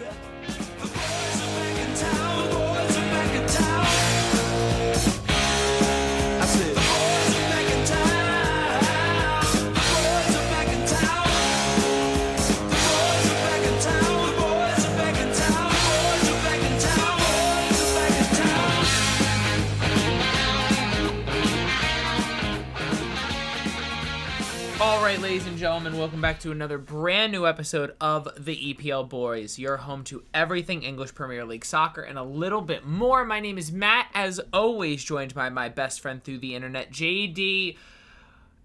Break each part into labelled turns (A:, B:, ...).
A: Right, ladies and gentlemen, welcome back to another brand new episode of the EPL Boys, your home to everything English Premier League soccer and a little bit more. My name is Matt, as always, joined by my best friend through the internet, JD.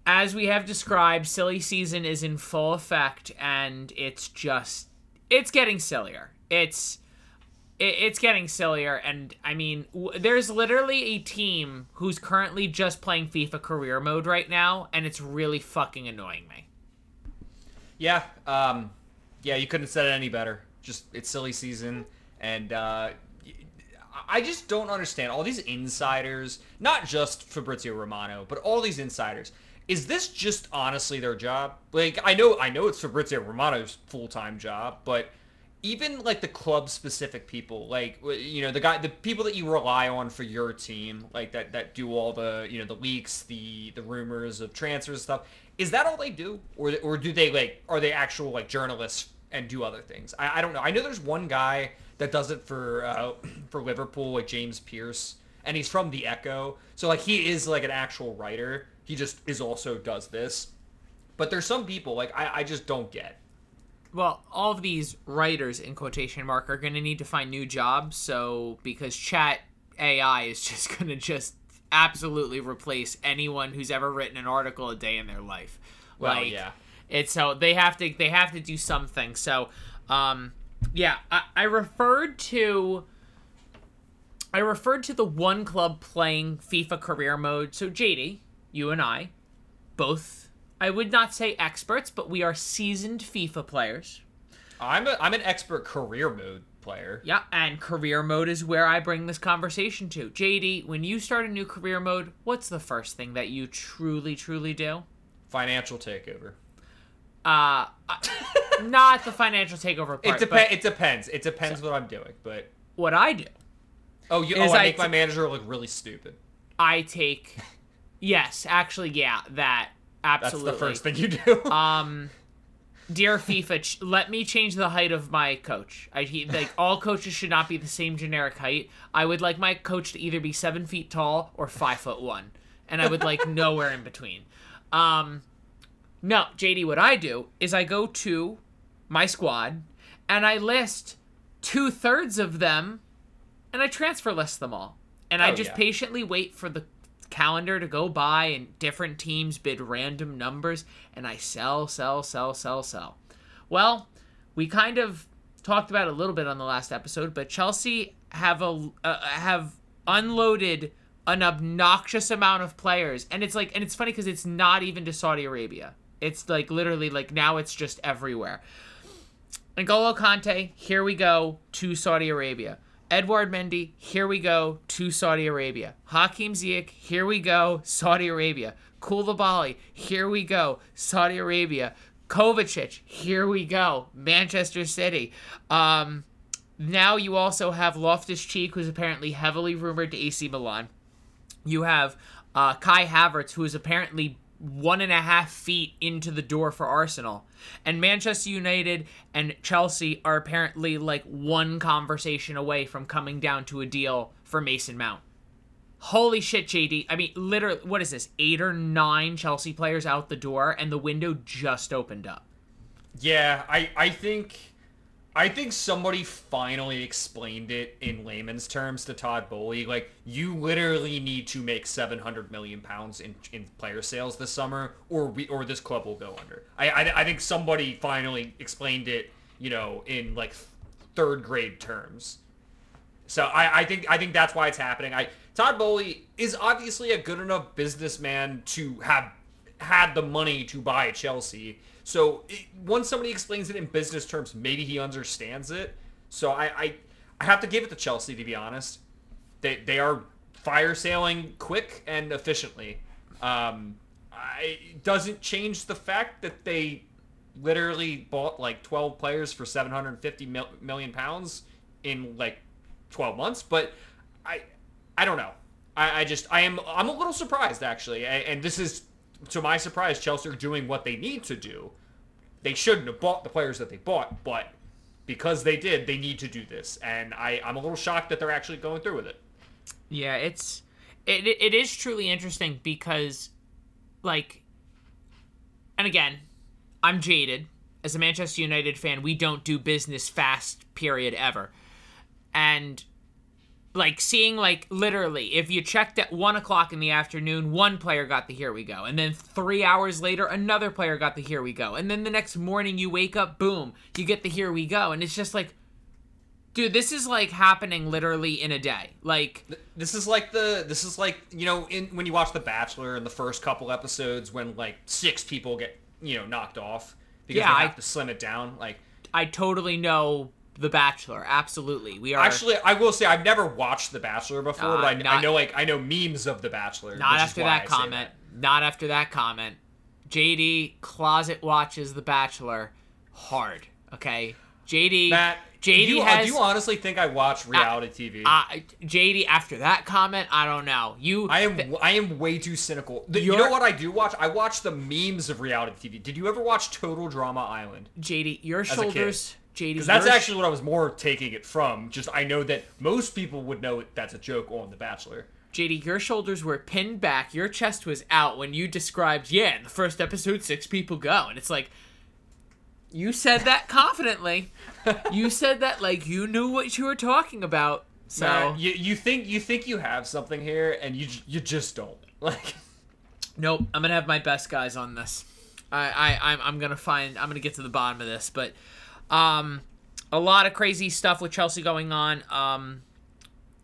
A: As we have described, silly season is in full effect, and it's just it's getting sillier. It's it, it's getting sillier and i mean w- there's literally a team who's currently just playing fifa career mode right now and it's really fucking annoying me
B: Yeah, um, yeah, you couldn't have said it any better. Just it's silly season, and uh, I just don't understand all these insiders. Not just Fabrizio Romano, but all these insiders. Is this just honestly their job? Like, I know, I know it's Fabrizio Romano's full time job, but even like the club specific people, like you know the guy, the people that you rely on for your team, like that that do all the you know the leaks, the the rumors of transfers and stuff. Is that all they do, or or do they like are they actual like journalists and do other things? I, I don't know. I know there's one guy that does it for uh, for Liverpool, like James Pearce, and he's from the Echo, so like he is like an actual writer. He just is also does this. But there's some people like I, I just don't get.
A: Well all of these writers in quotation mark are going to need to find new jobs so because chat ai is just going to just absolutely replace anyone who's ever written an article a day in their life.
B: Well,
A: like
B: yeah.
A: it's so they have to they have to do something. So um yeah i, I referred to i referred to the one club playing fifa career mode. So jd you and i both i would not say experts but we are seasoned fifa players
B: I'm a, I'm an expert career mode player.
A: yeah and career mode is where i bring this conversation to jd when you start a new career mode what's the first thing that you truly truly do
B: Financial takeover.
A: uh not the financial takeover part
B: It
A: but
B: depends. It depends. It depends what I'm doing. But
A: what i do
B: oh, you
A: Is
B: oh, I
A: I
B: make
A: t-
B: my manager look really stupid.
A: I take yes, actually, yeah, that
B: That's the first thing you do.
A: Um, dear FIFA, ch- let me change the height of my coach. I he, like all coaches should not be the same generic height. I would like my coach to either be seven feet tall or five foot one, and I would like nowhere in between. Um, no, JD, what I do is I go to my squad and I list two thirds of them and I transfer list them all. And I
B: Oh,
A: just
B: yeah.
A: patiently wait for the calendar to go by and different teams bid random numbers and I sell, sell, sell, sell, sell. Well, we kind of talked about a little bit on the last episode, but Chelsea have a uh, have unloaded an obnoxious amount of players and it's like and it's funny cuz it's not even to Saudi Arabia. It's like literally like now it's just everywhere. N'Golo Kante, here we go to Saudi Arabia. Edouard Mendy, here we go to Saudi Arabia. Hakim Ziyech, here we go, Saudi Arabia. Koulibaly, here we go, Saudi Arabia. Kovacic, here we go, Manchester City. Um, now you also have Loftus Cheek, who's apparently heavily rumored to AC Milan. You have uh, Kai Havertz, who is apparently one and a half feet into the door for Arsenal. And Manchester United and Chelsea are apparently like one conversation away from coming down to a deal for Mason Mount. Holy shit, JD. I mean, literally, what is this? Eight or nine Chelsea players out the door, and the window just opened up.
B: yeah, I I think I think somebody finally explained it in layman's terms to Todd Boehly. Like, you literally need to make seven hundred million pounds in in player sales this summer, or we or this club will go under. I I, I think somebody finally explained it. You know, in like third grade terms. So I, I think I think that's why it's happening. I Todd Boehly is obviously a good enough businessman to have had the money to buy Chelsea. So it, once somebody explains it in business terms, maybe he understands it. So I, I I have to give it to Chelsea to be honest. They they are fire sailing quick and efficiently. Um, I, it doesn't change the fact that they literally bought like 12 players for 750 mil- million pounds in like 12 months. But I, I don't know. I, I just I am I'm a little surprised actually, and, and this is to my surprise, Chelsea are doing what they need to do. They shouldn't have bought the players that they bought, but because they did, they need to do this, and I I'm a little shocked that they're actually going through with it.
A: Yeah, it's it it is truly interesting because like and again, I'm jaded. As a Manchester United fan, we don't do business fast period ever. And like seeing like literally if you checked at one o'clock in the afternoon one player got the here we go and then three hours later another player got the here we go and then the next morning you wake up boom you get the here we go and it's just like dude this is like happening literally in a day like
B: This is like the this is like you know in when you watch The Bachelor in the first couple episodes when like six people get you know knocked off because
A: Yeah,
B: they have
A: I-
B: to slim it down. Like
A: i totally know the bachelor. Absolutely. We are
B: actually, I will say I've never watched The Bachelor before,
A: Uh,
B: but I, I know like I know memes of The Bachelor.
A: not after
B: why I
A: that comment. Not after that comment. Jd closet watches the bachelor hard okay jd
B: Matt,
A: jd
B: do you,
A: has
B: do you honestly think I watch reality TV?
A: uh, JD, after that comment, I don't know. You,
B: I am I am way too cynical. The- you know what I do watch? I watch the memes of reality TV. Did you ever watch Total Drama Island?
A: JD, your shoulders, JD,
B: Because that's actually what I was more taking it from. Just I know that most people would know that's a joke on The Bachelor.
A: JD, your shoulders were pinned back, your chest was out when you described, yeah, in the first episode, six people go, and it's like, you said that confidently. you said that like you knew what you were talking about. So
B: Matt, you you think you think you have something here, and you you just don't. Like
A: Nope, I'm gonna have my best guys on this. I, I I'm, I'm gonna find I'm gonna get to the bottom of this, but um, a lot of crazy stuff with Chelsea going on. Um,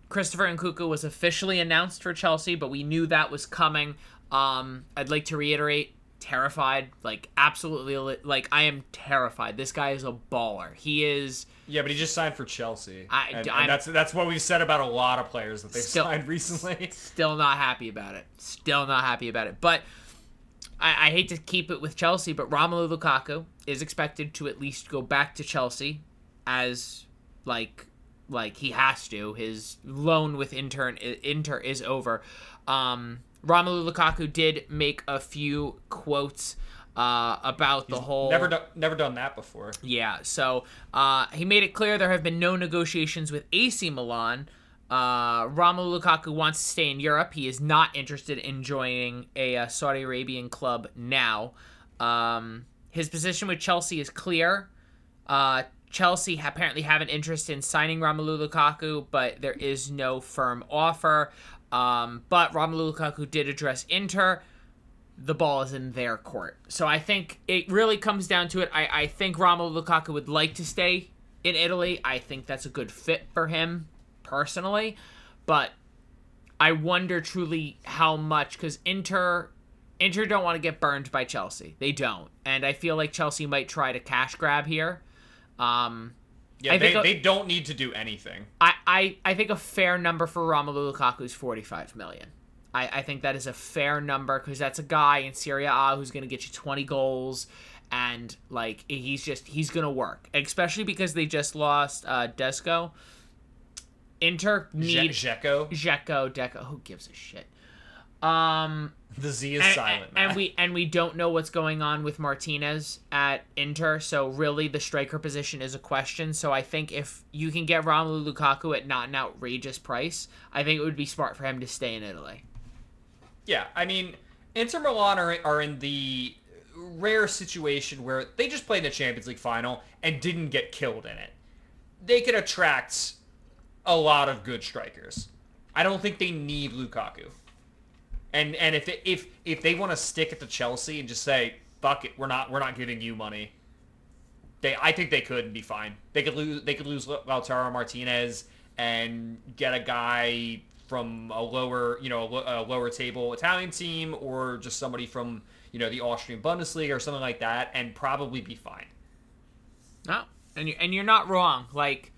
A: Christopher and Nkunku was officially announced for Chelsea, but we knew that was coming. Um, I'd like to reiterate, terrified, like absolutely, like I am terrified. This guy is a baller. He is.
B: yeah, but he just signed for Chelsea,
A: I-
B: and, and that's that's what we've said about a lot of players that they've
A: Still-
B: signed recently.
A: Still not happy about it. Still not happy about it. But I, I hate to keep it with Chelsea, but Romelu Lukaku is expected to at least go back to Chelsea as like like he has to. His loan with Inter Inter is over. Um, Romelu Lukaku did make a few quotes uh, about the whole
B: Never done never done that before.
A: yeah, so uh, he made it clear there have been no negotiations with AC Milan. Uh, Romelu Lukaku wants to stay in Europe. He is not interested in joining a uh, Saudi Arabian club now. Um, his position with Chelsea is clear. Uh, Chelsea apparently have an interest in signing Romelu Lukaku, but there is no firm offer. Um, but Romelu Lukaku did address Inter the ball is in their court. So I think it really comes down to it. I, I think Romelu Lukaku would like to stay in Italy. I think that's a good fit for him personally. But I wonder truly how much because Inter Inter don't want to get burned by Chelsea. They don't. And I feel like Chelsea might try to cash grab here. Um
B: Yeah,
A: I
B: they,
A: a-
B: they don't need to do anything.
A: I, I, I think a fair number for Romelu Lukaku is 45 million. I, I think that is a fair number because that's a guy in Serie A who's going to get you 20 goals and like he's just he's going to work, especially because they just lost uh Desco. Inter need
B: Dzeko,
A: Dzeko, Deco. Who gives a shit? Um,
B: the Z is
A: and,
B: silent.
A: and
B: Matt.
A: we and we don't know what's going on with Martinez at Inter, so really the striker position is a question. So I think if you can get Romelu Lukaku at not an outrageous price, I think it would be smart for him to stay in Italy.
B: Yeah, I mean, Inter Milan are, are in the rare situation where they just played the Champions League final and didn't get killed in it. They could attract a lot of good strikers. I don't think they need Lukaku. And and if it, if if they want to stick it to Chelsea and just say fuck it, we're not we're not giving you money. They I think they could be fine. They could lose they could lose Lautaro Martinez and get a guy from a lower, you know, a lower table Italian team or just somebody from, you know, the Austrian Bundesliga or something like that and probably be fine.
A: No, and you and you're not wrong. Like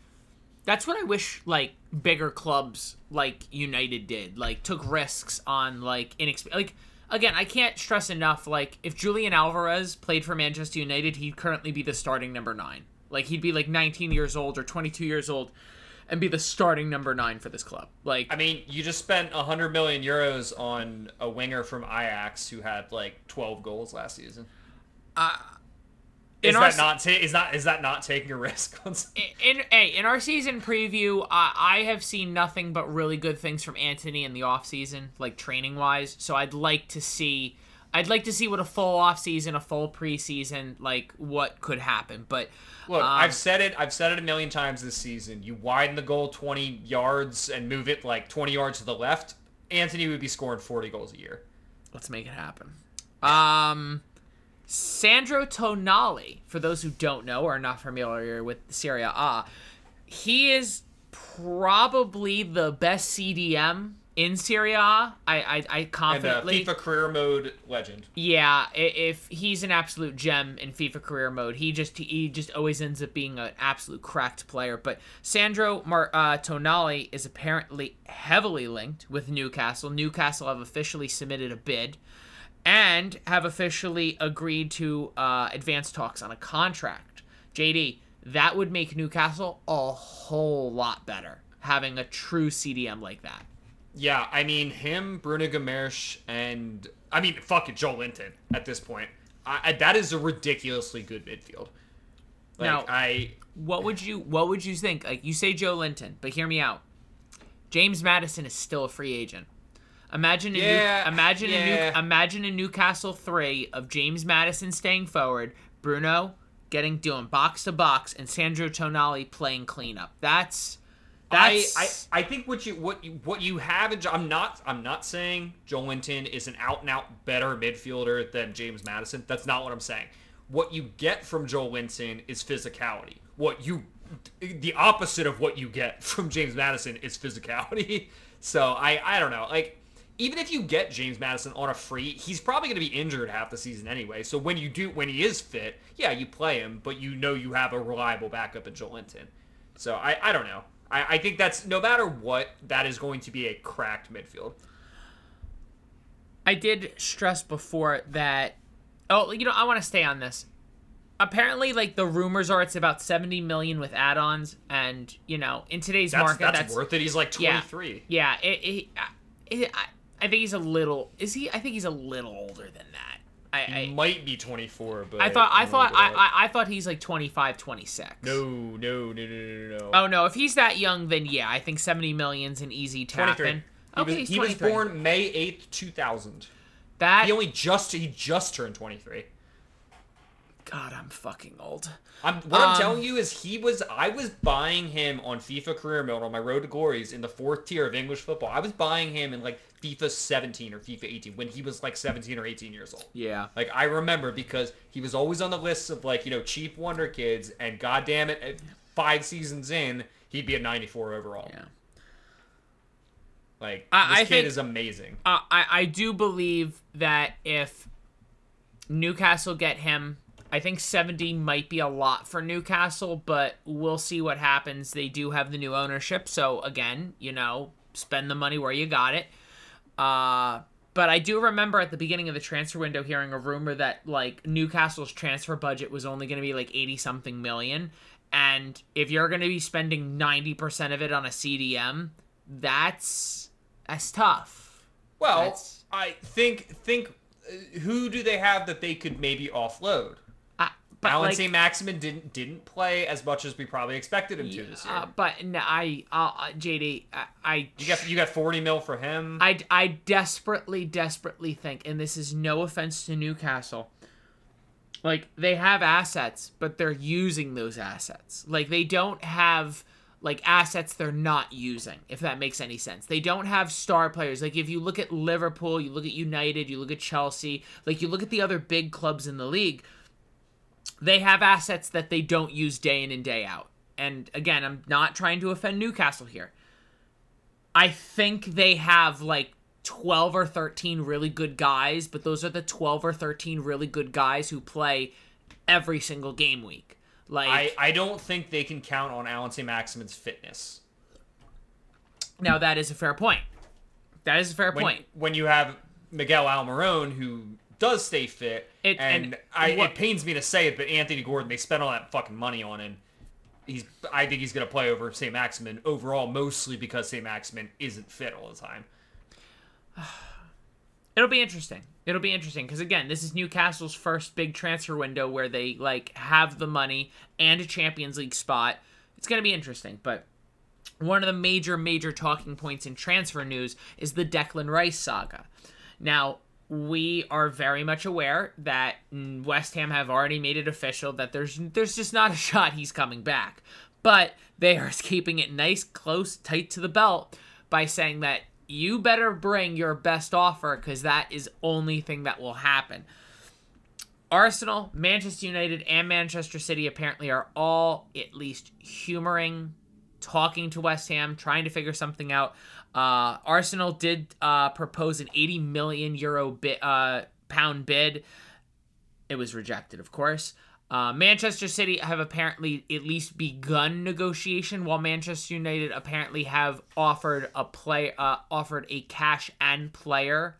A: that's what I wish like bigger clubs like United did. Like took risks on like inexp like again, I can't stress enough. Like, if Julian Alvarez played for Manchester United, he'd currently be the starting number nine. Like, he'd be like 19 years old or 22 years old, and be the starting number nine for this club. Like,
B: I mean, you just spent 100 million euros on a winger from Ajax who had like 12 goals last season.
A: uh,
B: Is
A: in
B: that not ta- is that is that not taking a risk some-
A: in hey, in our season preview, I I have seen nothing but really good things from Antony in the off season, like training wise. So I'd like to see, I'd like to see what a full off season, a full preseason, like what could happen. But
B: Look,
A: um,
B: I've said it. I've said it a million times this season. You widen the goal 20 yards and move it like 20 yards to the left. Antony would be scoring 40 goals a year.
A: let's make it happen. Um, Sandro Tonali, for those who don't know or are not familiar with Serie A, he is probably the best CDM in Serie A. I I, I
B: And uh,
A: confidently.
B: FIFA career mode legend.
A: Yeah, if he's an absolute gem in FIFA career mode, he just he just always ends up being an absolute cracked player. But Sandro Mar- uh, Tonali is apparently heavily linked with Newcastle. Newcastle have officially submitted a bid and have officially agreed to uh, advance talks on a contract. JD, that would make Newcastle a whole lot better having a true CDM like that.
B: Yeah, I mean him, Bruno Gomes, and I mean fuck it, Joelinton. At this point, I, I, that is a ridiculously good midfield. Like
A: Now-
B: I,
A: what would you what would you think? Like you say Joelinton, but hear me out. James Maddison is still a free agent. Imagine a
B: Yeah,
A: New, imagine a new, imagine a Newcastle three of James Maddison staying forward, Bruno getting doing box to box, and Sandro Tonali playing cleanup. That's
B: I,
A: that's
B: I, I think what you what you what you have in I'm not I'm not saying Joelinton is an out and out better midfielder than James Maddison. That's not what I'm saying. What you get from Joelinton is physicality. What you the opposite of what you get from James Maddison is physicality. So I I don't know. Like even if you get James Maddison on a free, he's probably going to be injured half the season anyway. So when you do when he is fit, yeah, you play him, but you know you have a reliable backup in Joelinton. So I, I don't know. I, I think that's no matter what, that is going to be a cracked midfield.
A: I did stress before that. Oh, you know, I want to stay on this. Apparently, like the rumors are, it's about seventy million with add-ons, and you know, in today's
B: That's
A: market,
B: that's,
A: that's
B: worth it. He's like
A: yeah.
B: 23.
A: Yeah, it, it, it, I, I think he's a little. Is he? I think he's a little older than that. I,
B: He
A: I,
B: might be 24, but
A: I thought I thought I,
B: look it up.
A: I, I thought he's like 25, 26.
B: no, no, no, no, no, no.
A: Oh no, if he's that young, then yeah, I think seventy million's an easy tap
B: 23.
A: in.
B: He,
A: Okay,
B: was,
A: he's
B: he was born May 8th, 2000.
A: That
B: He only just he just turned 23.
A: God, I'm fucking old.
B: I'm, what
A: Um,
B: I'm telling you is he was I was buying him on FIFA Career Mode on my road to glories in the fourth tier of English football. I was buying him in like FIFA 17 or FIFA 18 when he was like 17 or 18 years old.
A: Yeah.
B: Like I remember because he was always on the list of like you know cheap wonder kids, and goddamn it, five seasons in, he'd be at 94 overall.
A: Yeah.
B: Like
A: I-
B: this
A: I
B: kid
A: think-
B: is amazing.
A: Uh, I I do believe that if Newcastle get him, I think 70 might be a lot for Newcastle, but we'll see what happens. They do have the new ownership, so again, you know, spend the money where you got it. Uh but I do remember at the beginning of the transfer window hearing a rumor that like Newcastle's transfer budget was only going to be like 80 something million and if you're going to be spending 90% of it on a CDM, that's that's tough.
B: Well,
A: That's-
B: I think think uh, who do they have that they could maybe offload?
A: Uh, but
B: Alan
A: like.
B: Maximin didn't didn't play as much as we probably expected him to this year.
A: uh, but no, I, uh, uh, JD, I, I,
B: you got you got 40 mil for him.
A: I, I desperately, desperately think, and this is no offense to Newcastle, like they have assets, but they're using those assets. Like they don't have like assets they're not using, if that makes any sense. They don't have star players. Like if you look at Liverpool, you look at United, you look at Chelsea, like you look at the other big clubs in the league, they have assets that they don't use day in and day out. And again, I'm not trying to offend Newcastle here. I think they have like 12 or 13 really good guys, but those are the 12 or 13 really good guys who play every single game week. Like
B: I, I don't think they can count on Alan St. Maximin's fitness.
A: now that is a fair point. That is a fair
B: When,
A: point.
B: when you have Miguel Almiron, who does stay fit.
A: It-
B: and
A: and
B: I,
A: what-
B: it pains me to say it, but Anthony Gordon, they spent all that fucking money on him. He's, I think he's going to play over St. Maximin overall, mostly because St. Maximin isn't fit all the time.
A: It'll be interesting. It'll be interesting because again, this is Newcastle's first big transfer window where they like have the money and a Champions League spot. It's gonna be interesting, but one of the major major talking points in transfer news is the Declan Rice saga. Now we are very much aware that West Ham have already made it official that there's there's just not a shot he's coming back, but they are keeping it nice, close, tight to the belt by saying that you better bring your best offer because that is only thing that will happen. Arsenal, Manchester United, and Manchester City apparently are all at least humoring, talking to West Ham, trying to figure something out. Uh, Arsenal did uh, propose an 80 million euro bid, uh, pound bid. It was rejected, of course. Uh, Manchester City have apparently at least begun negotiation, while Manchester United apparently have offered a play, uh, offered a cash and player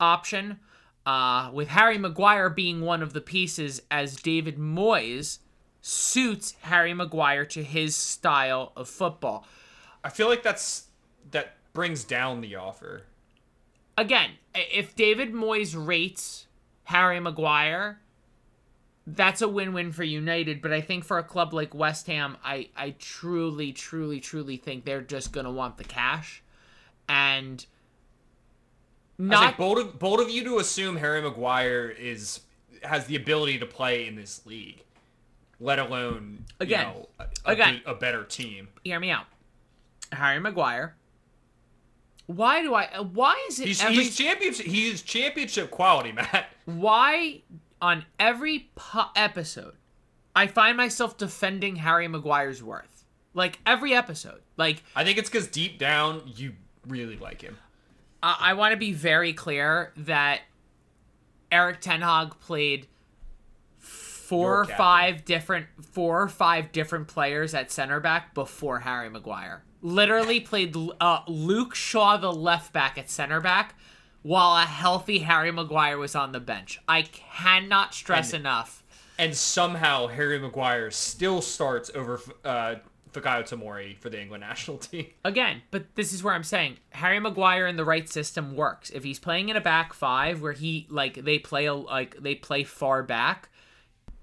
A: option. Uh, with Harry Maguire being one of the pieces, as David Moyes suits Harry Maguire to his style of football.
B: I feel like that's that brings down the offer.
A: Again, if David Moyes rates Harry Maguire, that's a win-win for United. But I think for a club like West Ham, I I truly, truly, truly think they're just gonna want the cash, and not
B: bold of, bold of you to assume Harry Maguire is has the ability to play in this league, let alone
A: Again.
B: you know, a,
A: Again.
B: a better team.
A: hear me out. Harry Maguire. Why do I? uh, Why is it
B: He's,
A: every?
B: he's championship. He's championship quality, Matt.
A: why on every po- episode I find myself defending Harry Maguire's worth? Like every episode. Like
B: I think it's because deep down you really like him.
A: I, I want to be very clear that Erik Ten Hag played four or five different four or five different players at center back before Harry Maguire. Literally played uh, Luke Shaw the left back at center back while a healthy Harry Maguire was on the bench. I cannot stress
B: And-
A: enough.
B: And somehow Harry Maguire still starts over uh, Fikayo Tomori for the England national team.
A: Again, but this is where I'm saying Harry Maguire in the right system works. If he's playing in a back five where he like they play a, like they play far back,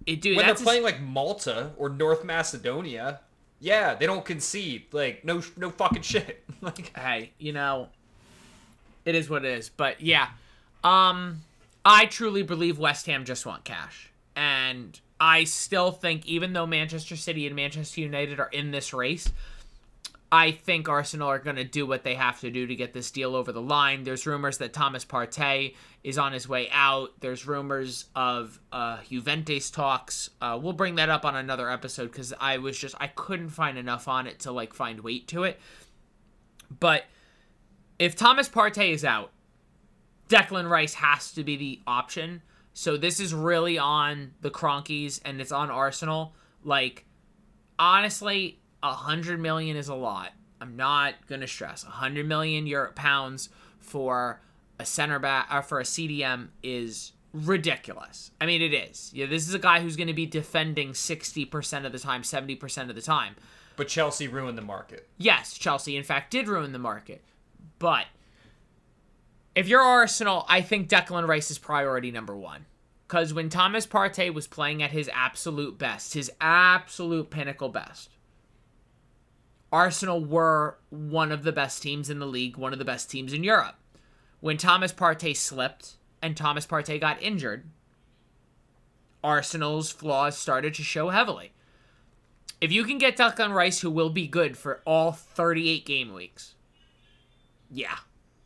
A: it dude
B: when they're
A: a-
B: playing like Malta or North Macedonia, yeah, they don't concede. Like no, no fucking shit. like
A: hey, you know, it is what it is. But yeah, um, I truly believe West Ham just want cash, and I still think even though Manchester City and Manchester United are in this race. I think Arsenal are going to do what they have to do to get this deal over the line. There's rumors that Thomas Partey is on his way out. There's rumors of uh, Juventus talks. Uh, we'll bring that up on another episode because I was just I couldn't find enough on it to like find weight to it. But if Thomas Partey is out, Declan Rice has to be the option. So this is really on the Kroenkes and it's on Arsenal. Like, honestly, a hundred million is a lot. I'm not gonna stress. A hundred million euro pounds for a center back or for a CDM is ridiculous. I mean, it is. Yeah, this is a guy who's going to be defending 60% of the time, 70% of the time.
B: But Chelsea ruined the market.
A: Yes, Chelsea, in fact, did ruin the market. But if you're Arsenal, I think Declan Rice is priority number one. Because when Thomas Partey was playing at his absolute best, his absolute pinnacle best, Arsenal were one of the best teams in the league, one of the best teams in Europe. When Thomas Partey slipped and Thomas Partey got injured, Arsenal's flaws started to show heavily. If you can get Declan Rice, who will be good for all 38 game weeks, yeah,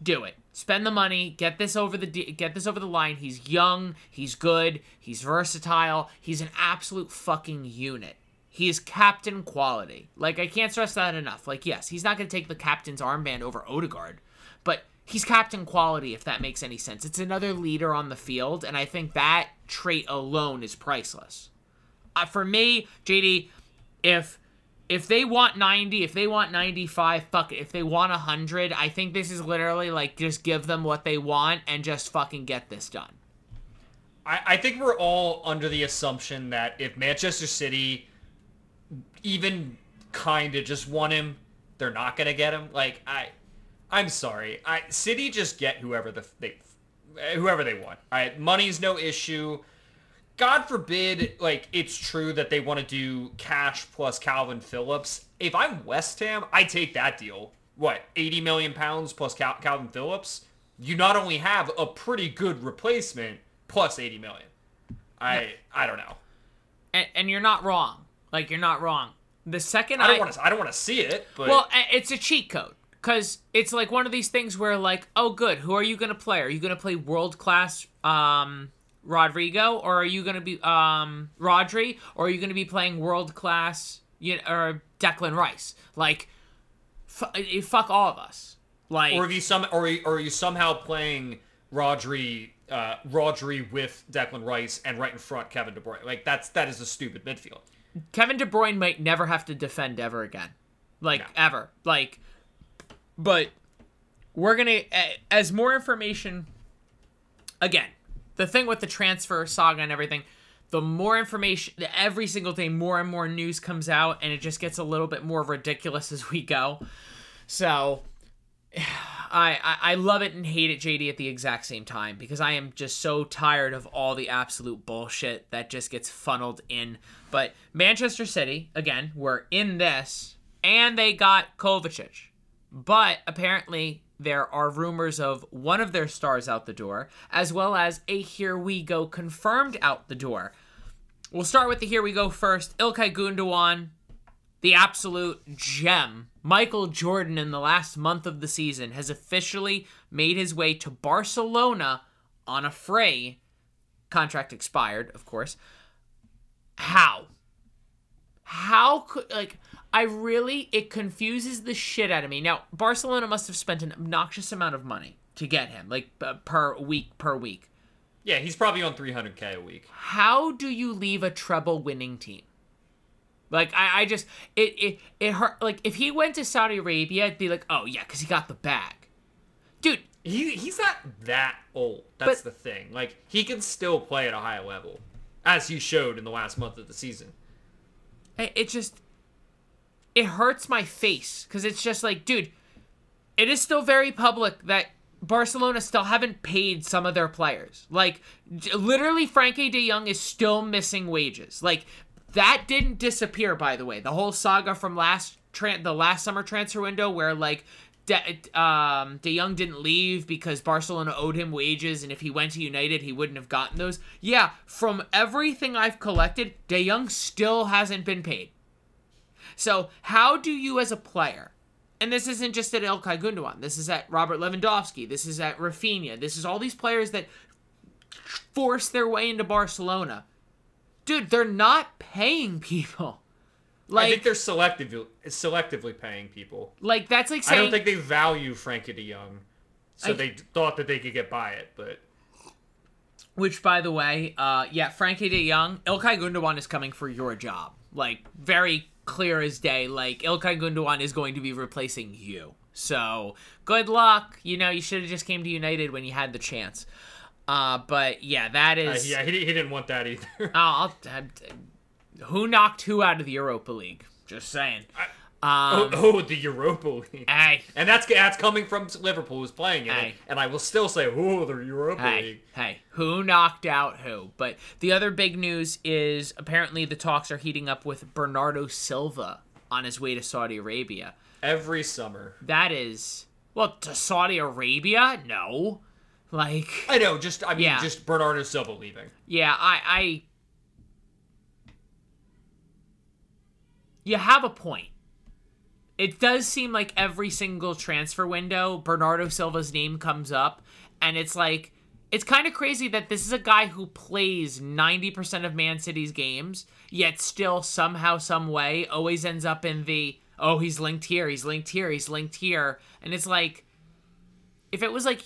A: do it. Spend the money. Get this over the get this over the line. He's young. He's good. He's versatile. He's an absolute fucking unit. He is captain quality. Like I can't stress that enough. Like yes, he's not going to take the captain's armband over Odegaard, but he's captain quality if that makes any sense. It's another leader on the field, and I think that trait alone is priceless. Uh, for me, JD, if if they want 90, if they want 95, fuck it. If they want 100, I think this is literally like just give them what they want and just fucking get this done.
B: I, I think we're all under the assumption that if Manchester City even kind of just want him, they're not gonna get him. Like I, I'm sorry. I City just get whoever the they, whoever they want. All right, money's no issue. God forbid, like it's true that they want to do cash plus Kalvin Phillips. If I'm West Ham, I take that deal. What, 80 million pounds plus Cal- Kalvin Phillips? You not only have a pretty good replacement plus 80 million. I I don't know.
A: And, and you're not wrong. Like you're not wrong. The second
B: I don't want to I don't want to see it, but
A: Well, it's a cheat code because it's like one of these things where like, oh, good. Who are you gonna play? Are you gonna play world class um, Rodrigo, or are you gonna be um, Rodri, or are you gonna be playing world class you know, or Declan Rice? Like, f- eh, fuck all of us. Like,
B: or if you some or or are you somehow playing Rodri uh, Rodri with Declan Rice and right in front Kevin De Bruyne. Like that's that is a stupid midfield.
A: Kevin De Bruyne might never have to defend ever again. Like
B: No.
A: ever. Like but we're going to as more information again, the thing with the transfer saga and everything, the more information every single day more and more news comes out and it just gets a little bit more ridiculous as we go. So I, I I love it and hate it, JD, at the exact same time because I am just so tired of all the absolute bullshit that just gets funneled in. But Manchester City, again, were in this and they got Kovacic. But apparently there are rumors of one of their stars out the door, as well as a here we go confirmed out the door. We'll start with the here we go first. Ilkay Gundogan, the absolute gem, Michael Jordan, in the last month of the season, has officially made his way to Barcelona on a fray. Contract expired, of course. How? How could, like, I really, it confuses the shit out of me. Now, Barcelona must have spent an obnoxious amount of money to get him, like, uh, per week, per week.
B: Yeah, he's probably on 300k a week.
A: How do you leave a treble winning team? Like I, I just it it it hurt. Like if he went to Saudi Arabia, it'd be like, oh yeah, because he got the bag, dude.
B: He he's not that old. That's
A: But-
B: the thing. Like he can still play at a high level, as he showed in the last month of the season.
A: It, it just it hurts my face because it's just like, dude, it is still very public that Barcelona still haven't paid some of their players. Like literally, Frenkie De Jong is still missing wages. Like that didn't disappear, by the way. The whole saga from last tran the last summer transfer window, where like. De, um, De didn't leave because Barcelona owed him wages, and if he went to United, he wouldn't have gotten those. Yeah, from everything I've collected, De Jong still hasn't been paid. So, how do you, as a player, and this isn't just at Ilkay Gundogan, this is at Robert Lewandowski, this is at Raphinha, this is all these players that force their way into Barcelona. Dude, they're not paying people.
B: Like, I think they're selectively selectively paying people.
A: like that's like saying I
B: don't think they value Frenkie De Jong, so
A: I-
B: they thought that they could get by it. But
A: Which, by the way, uh, yeah, Frenkie De Jong, Ilkay Gundogan is coming for your job. Like, very clear as day. Like, Ilkay Gundogan is going to be replacing you. So, good luck. You know, you should have just came to United when you had the chance. Uh, but yeah, that is.
B: uh,
A: is.
B: yeah, he, he didn't want that either.
A: Oh, I'll, uh, who knocked who out of the Europa League? Just saying.
B: oh,
A: Um,
B: oh, the Europa League.
A: hey,
B: And that's that's coming from Liverpool who's playing it. And I will still say, oh, the Europa
A: hey,
B: League.
A: hey, who knocked out who? But the other big news is apparently the talks are heating up with Bernardo Silva on his way to Saudi Arabia.
B: Every summer.
A: That is, well, to Saudi Arabia? No. Like,
B: I know, just I mean,
A: Yeah.
B: just Bernardo Silva leaving.
A: yeah, I, I. You have a point. It does seem like every single transfer window, Bernardo Silva's name comes up, and it's like, it's kind of crazy that this is a guy who plays 90% of Man City's games, yet still somehow, some way, always ends up in the, oh, he's linked here, he's linked here, he's linked here. And it's like, if it was like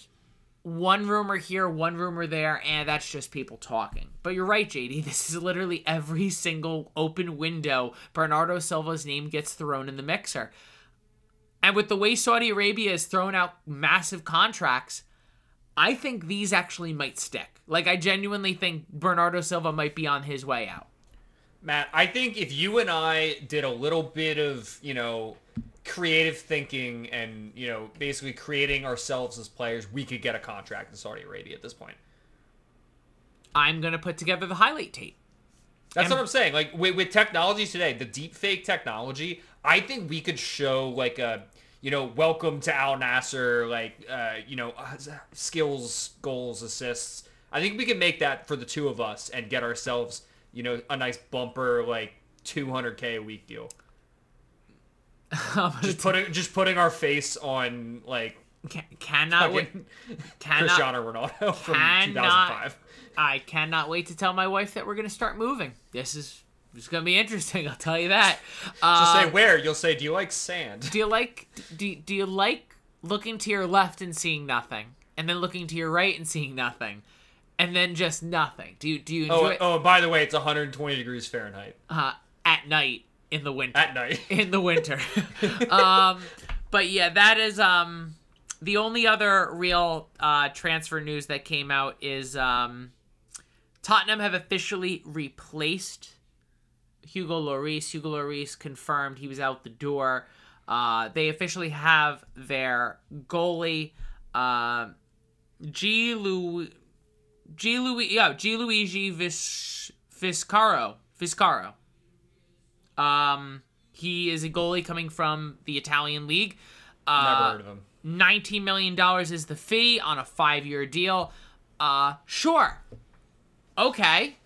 A: one rumor here, one rumor there, and that's just people talking. But you're right, JD. This is literally every single open window Bernardo Silva's name gets thrown in the mixer. And with the way Saudi Arabia has thrown out massive contracts, I think these actually might stick. Like, I genuinely think Bernardo Silva might be on his way out.
B: Matt, I think if you and I did a little bit of, you know, creative thinking and, you know, basically creating ourselves as players, we could get a contract in Saudi Arabia at this point.
A: I'm going to put together the highlight tape.
B: That's
A: And-
B: what I'm saying. Like with, with technology today, the deep fake technology, I think we could show like a you know, welcome to Al Nassr, like uh, you know, uh, skills, goals, assists. I think we can make that for the two of us and get ourselves, you know, a nice bumper like 200k a week deal. Just putting just putting our face on like
A: Can, cannot wait. Cannot.
B: Cristiano Ronaldo from
A: cannot-
B: 2005.
A: I cannot wait to tell my wife that we're going to start moving. This is it's going to be interesting. I'll tell you that.
B: Just
A: Uh,
B: say where. You'll say, "Do you like sand?"
A: do you like do, do you like looking to your left and seeing nothing, and then looking to your right and seeing nothing, and then just nothing? Do you do you enjoy
B: Oh,
A: it
B: oh, by the way, it's 120 degrees Fahrenheit
A: uh, at night in the winter?
B: at night.
A: in the winter. um, but yeah, that is um the only other real uh, transfer news that came out is um, Tottenham have officially replaced Hugo Lloris. Hugo Lloris confirmed he was out the door. Uh, they officially have their goalie, uh, G. Lu- G. Louis, yeah, G. Luigi Vis- Viscaro. Viscaro. Um, he is a goalie coming from the Italian league. Uh,
B: Never heard of him.
A: $19 million is the fee on a five year deal. Uh, sure. Okay.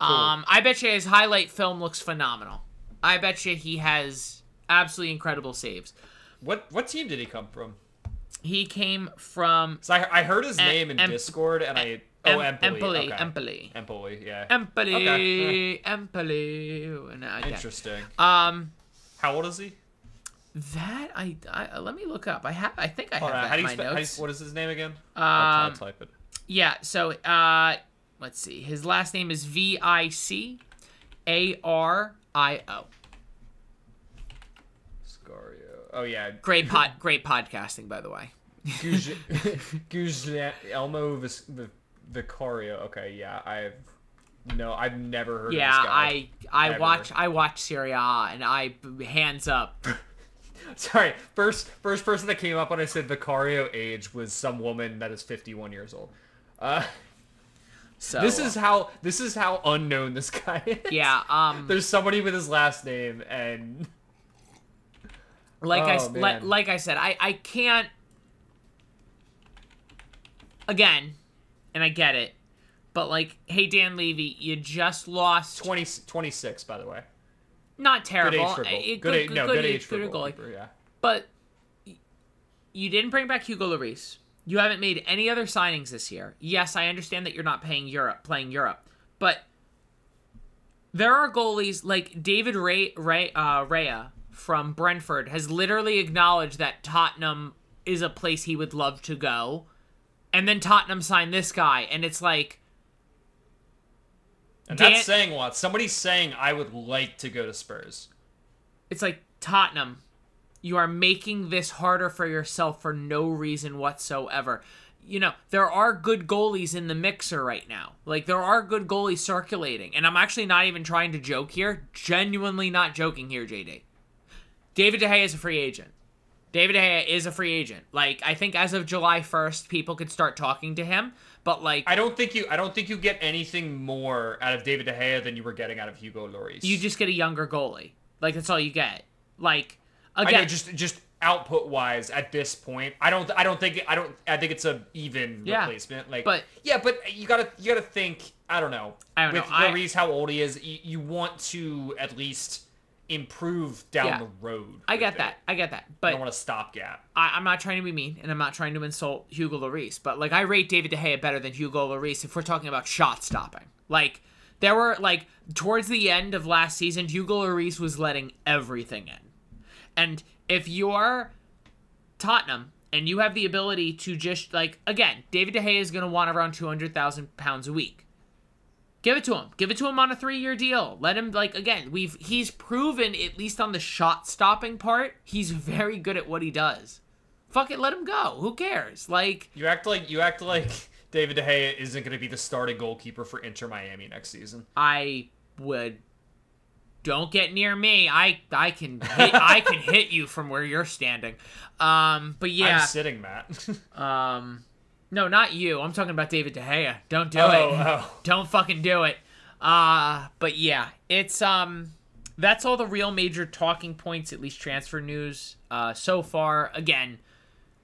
A: Um, I bet you his highlight film looks phenomenal. I bet you he has absolutely incredible saves.
B: What what team did he come from?
A: He came from
B: So I, I heard his name in
A: Em-
B: Discord, and I
A: Em-
B: oh Empoli,
A: Empoli,
B: okay.
A: Empoli.
B: Empoli, yeah.
A: Empoli,
B: Okay,
A: Empoli.
B: Interesting.
A: Um,
B: How old is he?
A: that I, I let me look up. I have. I think I have
B: on,
A: that
B: how do
A: in
B: you
A: my
B: spe- how you-
A: notes.
B: what is his name again? I'll, I'll
A: Um,
B: type it.
A: Yeah, so uh let's see. His last name is V I C A R I O.
B: Scario. Oh yeah,
A: Great pod great podcasting by the way.
B: Guj- Elmo Vis- Vi- Vicario. Okay, yeah, I've no, I've never heard
A: Yeah,
B: of this guy.
A: I I
B: Ever.
A: watch I watch Serie A and I hands up.
B: Sorry, first first person that came up when I said Vicario age was some woman that is 51 years old. Uh,
A: So
B: this is how this is how unknown this guy is.
A: yeah, um
B: There's somebody with his last name and
A: like I
B: Oh,
A: s- like, like I said, I I can't again, and I get it. But like, hey Dan Levy, you just lost
B: 20, 26 by the way.
A: not
B: Good
A: terrible.
B: age for goal.
A: good,
B: Good, age,
A: good-
B: no,
A: good
B: good
A: age
B: age for
A: a
B: goalkeeper, yeah.
A: But you didn't bring back Hugo Lloris. You haven't made any other signings this year. Yes, I understand that you're not paying Europe, playing Europe, but there are goalies like David Ray, Ray uh, Raya from Brentford has literally acknowledged that Tottenham is a place he would love to go, and then Tottenham signed this guy, and it's like
B: And
A: Dan-
B: that's saying a lot. Somebody's saying I would like to go to Spurs.
A: it's like Tottenham, you are making this harder for yourself for no reason whatsoever. You know, there are good goalies in the mixer right now. Like there are good goalies circulating. And I'm actually not even trying to joke here. Genuinely not joking here, JD. David De Gea is a free agent. David De Gea is a free agent. Like I think as of July 1st, people could start talking to him, but like
B: I don't think you I don't think you get anything more out of David De Gea than you were getting out of Hugo Lloris.
A: you just get a younger goalie. Like that's all you get. Like
B: I
A: again,
B: know just just output wise at this point. I don't I don't think I don't I think it's a even
A: Yeah,
B: replacement. Like
A: but-
B: yeah, but you gotta you gotta think I don't know.
A: I don't
B: with
A: know, I-
B: Lloris how old he is, you, you want to at least improve down
A: Yeah.
B: the road.
A: I get
B: it.
A: that. I get that.
B: I
A: But
B: don't want a stopgap.
A: I, I'm not trying to be mean, and I'm not trying to insult Hugo Lloris, but like I rate David De Gea better than Hugo Lloris if we're talking about shot stopping. Like there were like towards the end of last season, Hugo Lloris was letting everything in, and if you're Tottenham and you have the ability to just like again, David De Gea is going to want around two hundred thousand pounds a week. Give it to him. Give it to him on a three-year deal. Let him like again. We've he's proven at least on the shot stopping part, he's very good at what he does. Fuck it, let him go. Who cares? Like
B: You act like you act like David De Gea isn't going to be the starting goalkeeper for Inter Miami next season.
A: I would. Don't get near me. I I can hit, I can hit you from where you're standing. Um, but yeah.
B: I'm sitting, Matt.
A: Um, no, not you. I'm talking about David De Gea. Don't do
B: Oh,
A: it.
B: oh.
A: Don't fucking do it. Uh, but yeah, it's um, that's all the real major talking points, at least transfer news. Uh, so far. Again,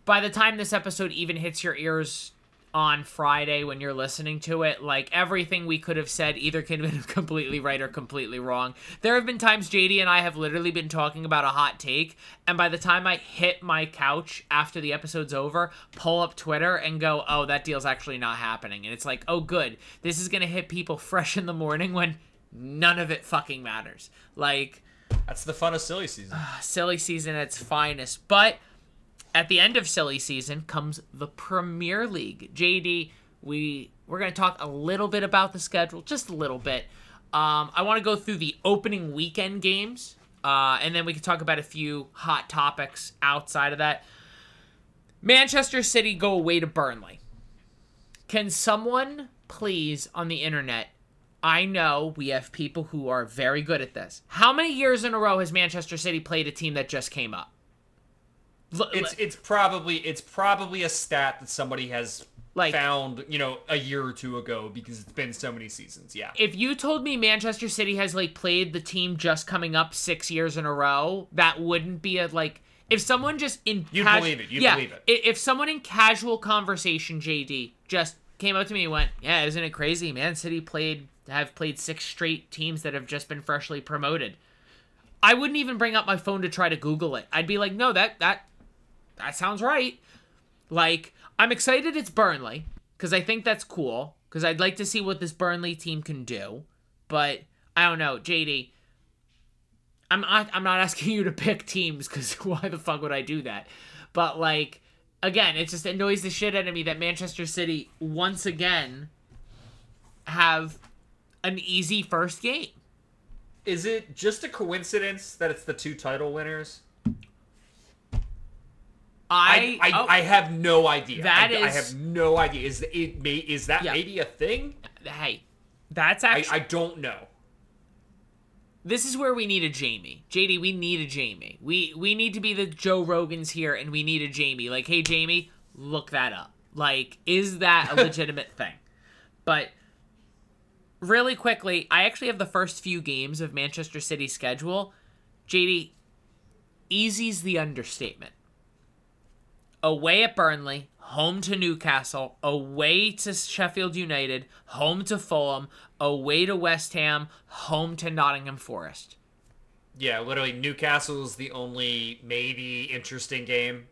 A: by the time this episode even hits your ears on Friday when you're listening to it, like everything we could have said either could have been completely right or completely wrong. There have been times JD and I have literally been talking about a hot take, and by the time I hit my couch after the episode's over, pull up Twitter and go, oh, that deal's actually not happening. And it's like, oh, good. This is going to hit people fresh in the morning when none of it fucking matters. Like,
B: That's the fun of silly season.
A: Ah, silly season at its finest. But at the end of silly season comes the Premier League. JD, we we're gonna talk a little bit about the schedule, just a little bit. Um, I want to go through the opening weekend games, uh, and then we can talk about a few hot topics outside of that. Manchester City go away to Burnley. Can someone please on the internet? I know we have people who are very good at this. How many years in a row has Manchester City played a team that just came up?
B: It's it's probably it's probably a stat that somebody has
A: Like-
B: found you know a year or two ago because it's been so many seasons. Yeah.
A: if you told me Manchester City has like played the team just coming up six years in a row, that wouldn't be a like. If someone just in
B: You'd
A: cas-
B: believe it. You'd
A: yeah,
B: believe it.
A: If someone in casual conversation, JD, just came up to me and went, "Yeah, isn't it crazy? Man City played have played six straight teams that have just been freshly promoted." I wouldn't even bring up my phone to try to Google it. I'd be like, "No, that that that sounds right." Like, I'm excited it's Burnley because I think that's cool because I'd like to see what this Burnley team can do. But I don't know, JD. I'm not, I'm not asking you to pick teams because why the fuck would I do that? But like, again, it just annoys the shit out of me that Manchester City once again have an easy first game.
B: Is it just a coincidence that it's the two title winners?
A: I
B: I I,
A: oh,
B: I have no idea.
A: That
B: I, I have no idea. Is it may is that
A: Yeah.
B: maybe a thing?
A: hey, that's actually
B: I don't know.
A: this is where we need a Jamie. JD, we need a Jamie. We we need to be the Joe Rogans here, and we need a Jamie. Like, hey Jamie, look that up. Like, is that a legitimate thing? But really quickly, I actually have the first few games of Manchester City's schedule. JD, easy's the understatement. Away at Burnley, home to Newcastle, away to Sheffield United, home to Fulham, away to West Ham, home to Nottingham Forest.
B: Yeah, literally Newcastle is the only maybe interesting game.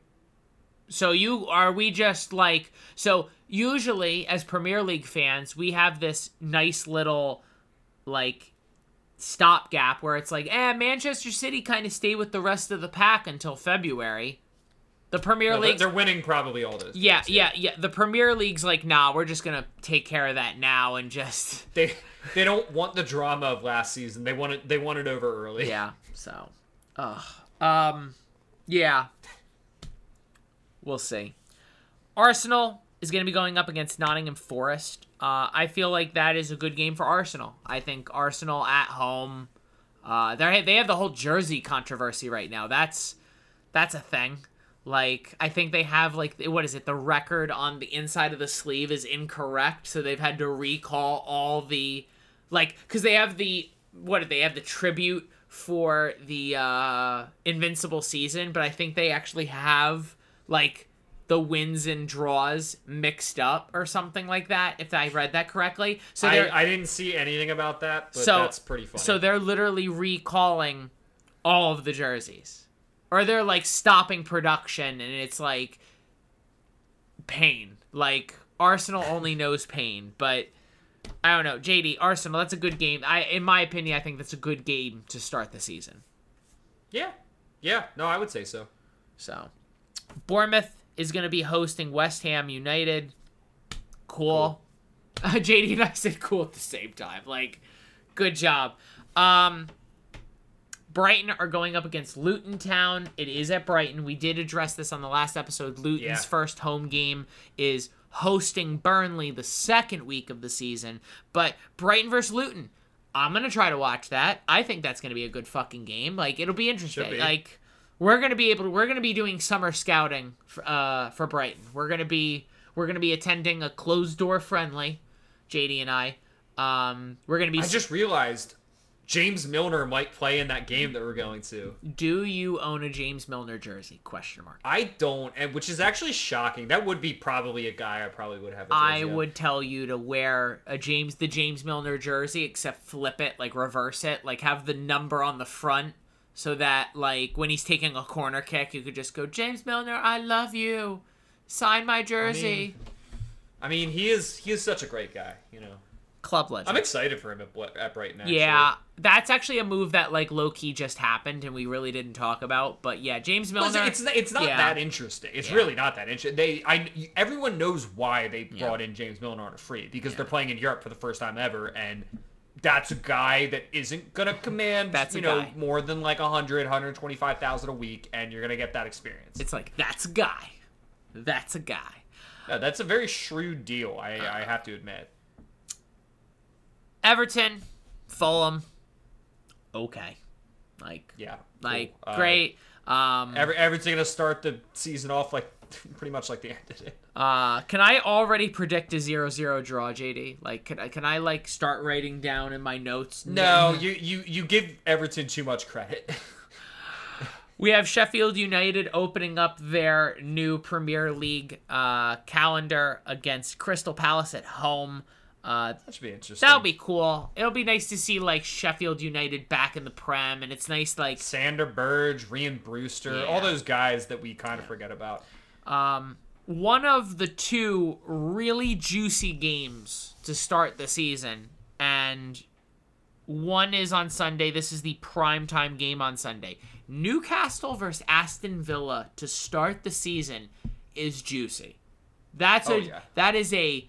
A: So you are we just like so usually as Premier League fans, we have this nice little like stopgap where it's like, eh, Manchester City kind of stay with the rest of the pack until February. The Premier
B: No,
A: League
B: they're winning probably all those.
A: Yeah,
B: games,
A: yeah, yeah. The Premier League's like, nah, we're just gonna take care of that now and just
B: They they don't want the drama of last season. They want it they want it over early.
A: yeah. So, ugh. Um, yeah. We'll see. Arsenal is going to be going up against Nottingham Forest. Uh, I feel like that is a good game for Arsenal. I think Arsenal at home. Uh, they they have the whole jersey controversy right now. That's that's a thing. Like I think they have like what is it? The record on the inside of the sleeve is incorrect, so they've had to recall all the like because they have the what did they have the tribute for the uh invincible season, but I think they actually have like the wins and draws mixed up or something like that. If I read that correctly, so
B: I, I didn't see anything about that, but
A: so
B: that's pretty funny.
A: So they're literally recalling all of the jerseys, or they're like stopping production, and it's like pain. Like Arsenal only knows pain, but I don't know. JD Arsenal, that's a good game. I, in my opinion, I think that's a good game to start the season.
B: yeah, yeah, no, I would say so.
A: So, Bournemouth is going to be hosting West Ham United. Cool. JD and I said cool at the same time. Like, good job. Um, Brighton are going up against Luton Town. It is at Brighton. We did address this on the last episode. Luton's
B: Yeah.
A: first home game is hosting Burnley the second week of the season. But Brighton versus Luton, I'm gonna try to watch that. I think that's gonna be a good fucking game. Like it'll be interesting.
B: be.
A: Like we're gonna be able to. We're gonna be doing summer scouting for, uh, for Brighton. We're gonna be we're gonna be attending a closed door friendly. JD and I. Um, we're gonna be.
B: I just realized James Milner might play in that game that we're going to.
A: Do you own a James Milner jersey? Question mark.
B: I don't, and which is actually shocking. That would be probably a guy I probably would have.
A: I
B: of.
A: would tell you to wear a James the James Milner jersey, except flip it, like reverse it, like have the number on the front, so that like when he's taking a corner kick, you could just go James Milner, I love you, sign my jersey.
B: I mean, he is he is such a great guy. You know,
A: Club legend.
B: I'm excited for him at, at Brighton. Actually.
A: yeah, that's actually a move that like low key just happened and we really didn't talk about. But yeah, James Milner.
B: it's, it's, it's not
A: yeah.
B: that interesting. It's
A: Yeah.
B: really not that interesting. They, I, everyone knows why they brought in James Milner on a free because they're playing in Europe for the first time ever, and that's a guy that isn't gonna command,
A: That's
B: you know,
A: guy.
B: more than like 100, 125,000 a week, and you're gonna get that experience.
A: It's like that's a guy. That's a guy.
B: Yeah, that's a very shrewd deal. I, I uh, have to admit.
A: Everton, Fulham. Okay. Like
B: Yeah,
A: like
B: cool. Uh,
A: great. Um
B: Every, Everton's gonna start the season off like pretty much like they ended it.
A: uh can I already predict a 0-0 draw, JD? Like can I can I like start writing down in my notes?
B: No, you, you you give Everton too much credit.
A: We have Sheffield United opening up their new Premier League uh calendar against Crystal Palace at home. Uh
B: that should be interesting.
A: that'll be cool. It'll be nice to see like Sheffield United back in the Prem and it's nice like
B: Sander Berge, Rian Brewster,
A: Yeah.
B: all those guys that we kind of forget about.
A: Um, one of the two really juicy games to start the season, and one is on Sunday. This is the primetime game on Sunday. Newcastle versus Aston Villa to start the season is juicy. That's
B: Oh,
A: a
B: yeah.
A: that is a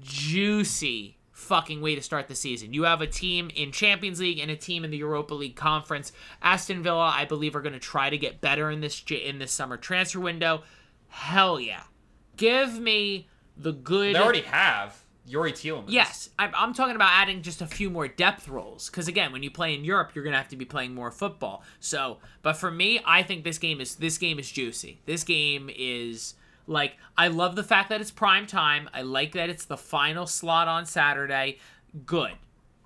A: juicy fucking way to start the season. You have a team in Champions League and a team in the Europa League Conference. Aston Villa, I believe, are going to try to get better in this in this summer transfer window. Hell yeah, give me the good.
B: They already have Youri Tielemans.
A: Yes, I'm, I'm talking about adding just a few more depth roles. Because again, when you play in Europe, you're gonna have to be playing more football. So, but for me, I think this game is this game is juicy. This game is like I love the fact that it's prime time. I like that it's the final slot on Saturday. Good,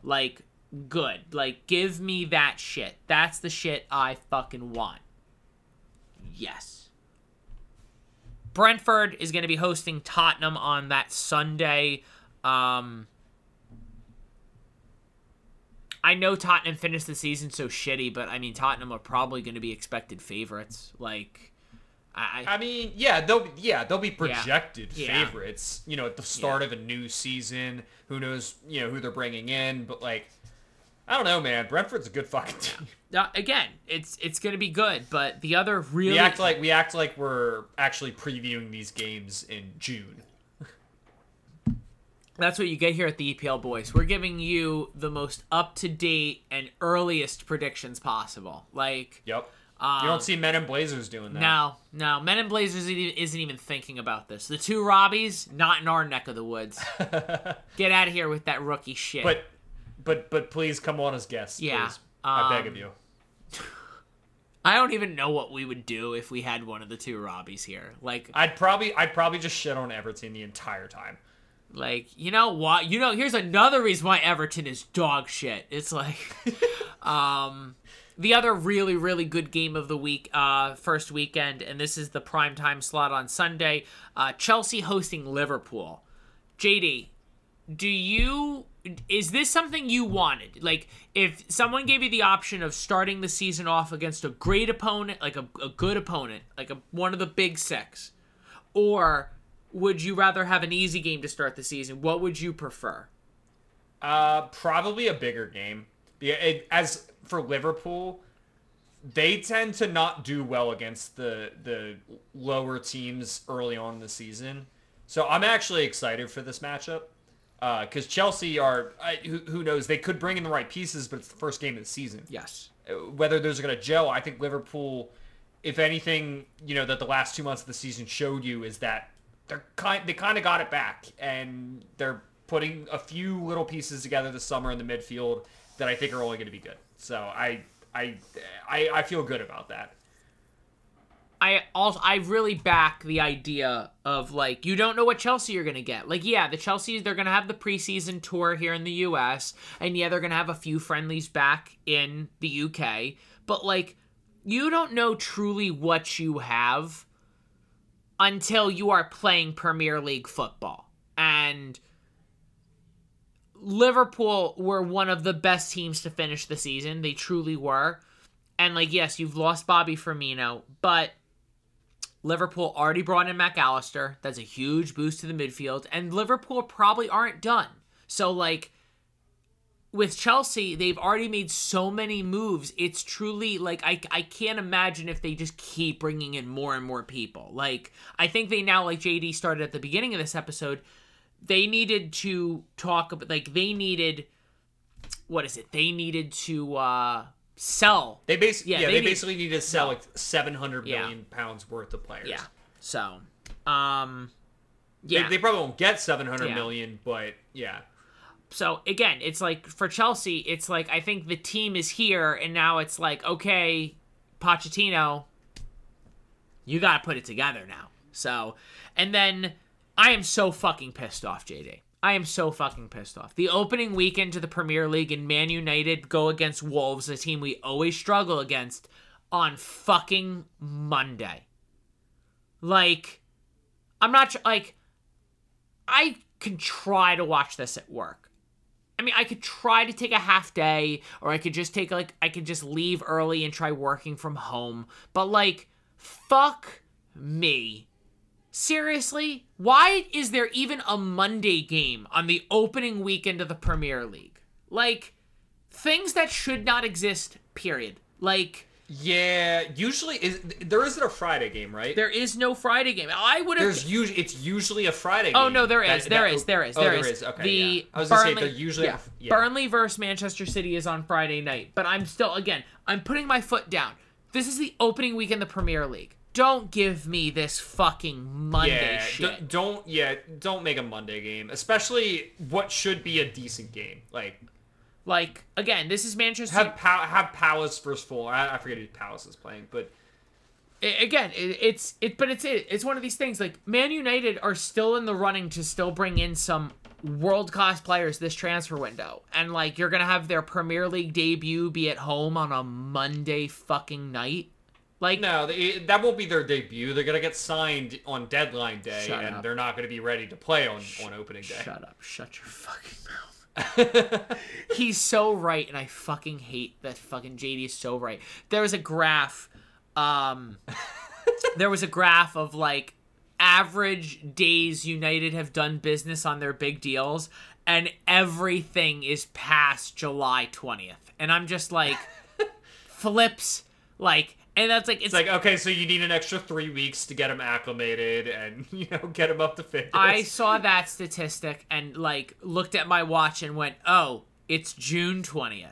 A: like good. Like give me that shit. That's the shit I fucking want. Yes. Brentford is going to be hosting Tottenham on that Sunday. Um, I know Tottenham finished the season so shitty, but I mean Tottenham are probably going to be expected favorites. Like, I, I
B: mean, yeah, they'll yeah they'll be projected
A: Yeah.
B: favorites. You know, at the start of a new season, who knows? You know who they're bringing in, but like, I don't know, man. Brentford's a good fucking team.
A: uh, again, it's it's going to be good, but the other really
B: We act like we act like we're actually previewing these games in June.
A: That's what you get here at the EPL Boys. We're giving you the most up to date and earliest predictions possible. Like,
B: Yep.
A: Um,
B: you don't see Men in Blazers doing that.
A: No, no. Men in Blazers isn't even thinking about this. The two Robbies, not in our neck of the woods. Get out of here with that rookie shit.
B: But but but please come on as guests.
A: Yeah,
B: please. I beg
A: um,
B: of you.
A: I don't even know what we would do if we had one of the two Robbies here. Like,
B: I'd probably I'd probably just shit on Everton the entire time.
A: like you know what? You know, here's another reason why Everton is dog shit. It's like, um, the other really really good game of the week, uh, first weekend, and this is the prime time slot on Sunday. Uh, Chelsea hosting Liverpool. JD, do you is this something you wanted like if someone gave you the option of starting the season off against a great opponent like a, a good opponent like a, one of the big six or would you rather have an easy game to start the season what would you prefer
B: Uh, probably a bigger game. Yeah, it, as for Liverpool, they tend to not do well against the the lower teams early on in the season. So I'm actually excited for this matchup because Chelsea are I, who, who knows they could bring in the right pieces, but it's the first game of the season.
A: Yes.
B: Uh, Whether those are going to gel, I think Liverpool, if anything, you know that the last two months of the season showed you is that they're kind they kind of got it back and they're putting a few little pieces together this summer in the midfield that I think are only going to be good. So I I I, I feel good about that.
A: I also I really back the idea of like you don't know what Chelsea you're gonna get. Like yeah, the Chelsea they're gonna have the preseason tour here in the U.S. and yeah they're gonna have a few friendlies back in the U.K. But like you don't know truly what you have until you are playing Premier League football and. Liverpool were one of the best teams to finish the season. They truly were. And like yes, you've lost Bobby Firmino, but Liverpool already brought in Mac Allister. That's a huge boost to the midfield. And Liverpool probably aren't done. So, like, with Chelsea, they've already made so many moves. It's truly, like, I, I can't imagine if they just keep bringing in more and more people. Like, I think they now, like JD started at the beginning of this episode, they needed to talk about, like, they needed, what is it? They needed to, uh, sell
B: They basically
A: Yeah,
B: yeah,
A: they
B: they,
A: need-
B: basically need to sell like seven hundred
A: Yeah.
B: pounds worth of players.
A: Yeah. So, um,
B: They-
A: yeah.
B: They, probably won't get seven hundred
A: Yeah.
B: million, but yeah.
A: so again, it's like for Chelsea, it's like I think the team is here, and now it's like okay, Pochettino, you got to put it together now. So, and then I am so fucking pissed off, JD. I am so fucking pissed off. The opening weekend to the Premier League and Man United go against Wolves, a team we always struggle against, on fucking Monday. Like, I'm not like, I can try to watch this at work. I mean, I could try to take a half day, or I could just take like I could just leave early and try working from home. But like, fuck me. Seriously, why is there even a Monday game on the opening weekend of the Premier League? Like, things that should not exist. Period. Like,
B: Yeah, usually is there isn't a Friday game, right?
A: there is no Friday game. I would have.
B: There's usually it's usually a Friday.
A: Oh,
B: game.
A: Oh no, there is,
B: That-
A: there
B: that-
A: is, there is,
B: oh,
A: there
B: there
A: is.
B: Okay,
A: the
B: yeah. I was gonna say
A: Burnley,
B: they're usually
A: yeah.
B: yeah.
A: Burnley versus Manchester City is on Friday night, but I'm still again, I'm putting my foot down. This is the opening week in the Premier League. Don't give me this fucking Monday
B: Yeah,
A: shit.
B: d- don't yeah, don't make a Monday game, especially what should be a decent game. Like
A: like again, this is Manchester.
B: have pa- have Palace versus Fulham. I, I forget who Palace is playing, but
A: I- again, it, it's it, but it's it. It's one of these things. Like Man United are still in the running to still bring in some world class players this transfer window, and like you're gonna have their Premier League debut be at home on a Monday fucking night. Like
B: no, they, that won't be their debut. They're gonna get signed on deadline day,
A: Shut
B: and
A: up.
B: they're not gonna be ready to play on on opening day.
A: Shut up. Shut your fucking mouth. He's so right, and I fucking hate that fucking JD is so right. There was a graph, um, there was a graph of like average days United have done business on their big deals, and everything is past July 20th. And I'm just like, flips, like, and that's like, it's,
B: It's like okay, so you need an extra three weeks to get him acclimated and you know get him up to fitness.
A: I saw that statistic and like looked at my watch and went, "Oh, it's June 20th."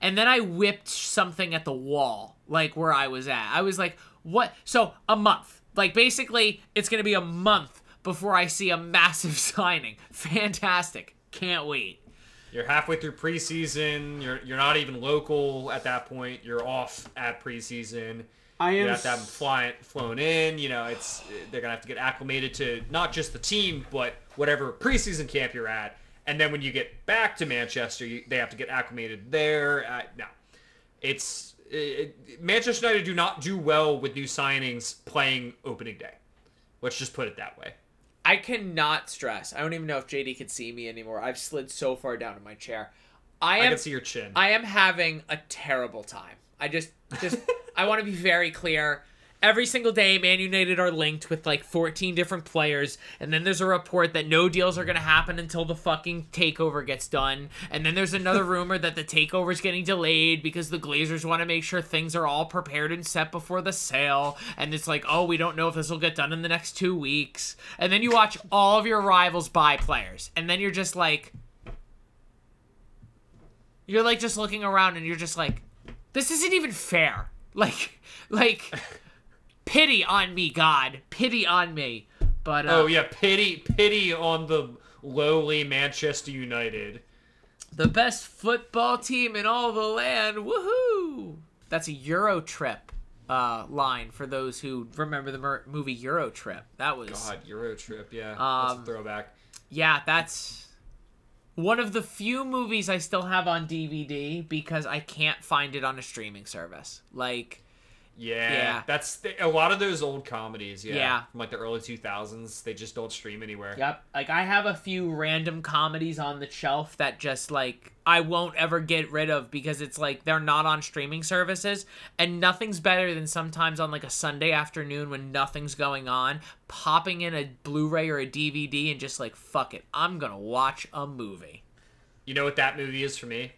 A: And then I whipped something at the wall like where I was at. I was like, "What?" So, a month. Like basically, it's going to be a month before I see a massive signing. Fantastic. Can't wait.
B: You're halfway through preseason. You're you're not even local at that point. You're off at preseason.
A: I am.
B: You have to have them fly, flown in. You know, it's they're gonna have to get acclimated to not just the team, but whatever preseason camp you're at. And then when you get back to Manchester, you, they have to get acclimated there. Uh, no, it's it, Manchester United do not do well with new signings playing opening day. Let's just put it that way.
A: I cannot stress. I don't even know if JD could see me anymore. I've slid so far down in my chair. I
B: I
A: am
B: can see your chin.
A: I am having a terrible time. I just just I want to be very clear. Every single day Man United are linked with like 14 different players and then there's a report that no deals are going to happen until the fucking takeover gets done and then there's another rumor that the takeover is getting delayed because the Glazers want to make sure things are all prepared and set before the sale and it's like oh we don't know if this will get done in the next 2 weeks and then you watch all of your rivals buy players and then you're just like you're like just looking around and you're just like this isn't even fair. Like like pity on me god pity on me but uh,
B: Oh yeah, pity pity on the lowly Manchester United.
A: the best football team in all the land woohoo that's a EuroTrip uh, line for those who remember the mer- movie EuroTrip that was
B: God, EuroTrip, yeah. That's
A: Um,
B: a throwback.
A: yeah that's one of the few movies i still have on dvd because i can't find it on a streaming service like
B: Yeah,
A: yeah.
B: that's a lot of those old comedies. Yeah,
A: Yeah.
B: from like the early two thousands. They just don't stream anywhere.
A: Yep. Like I have a few random comedies on the shelf that just like I won't ever get rid of because it's like they're not on streaming services and nothing's better than sometimes on like a Sunday afternoon when nothing's going on, popping in a Blu-ray or a DVD and just like fuck it, I'm going to watch a movie.
B: You know what that movie is for me?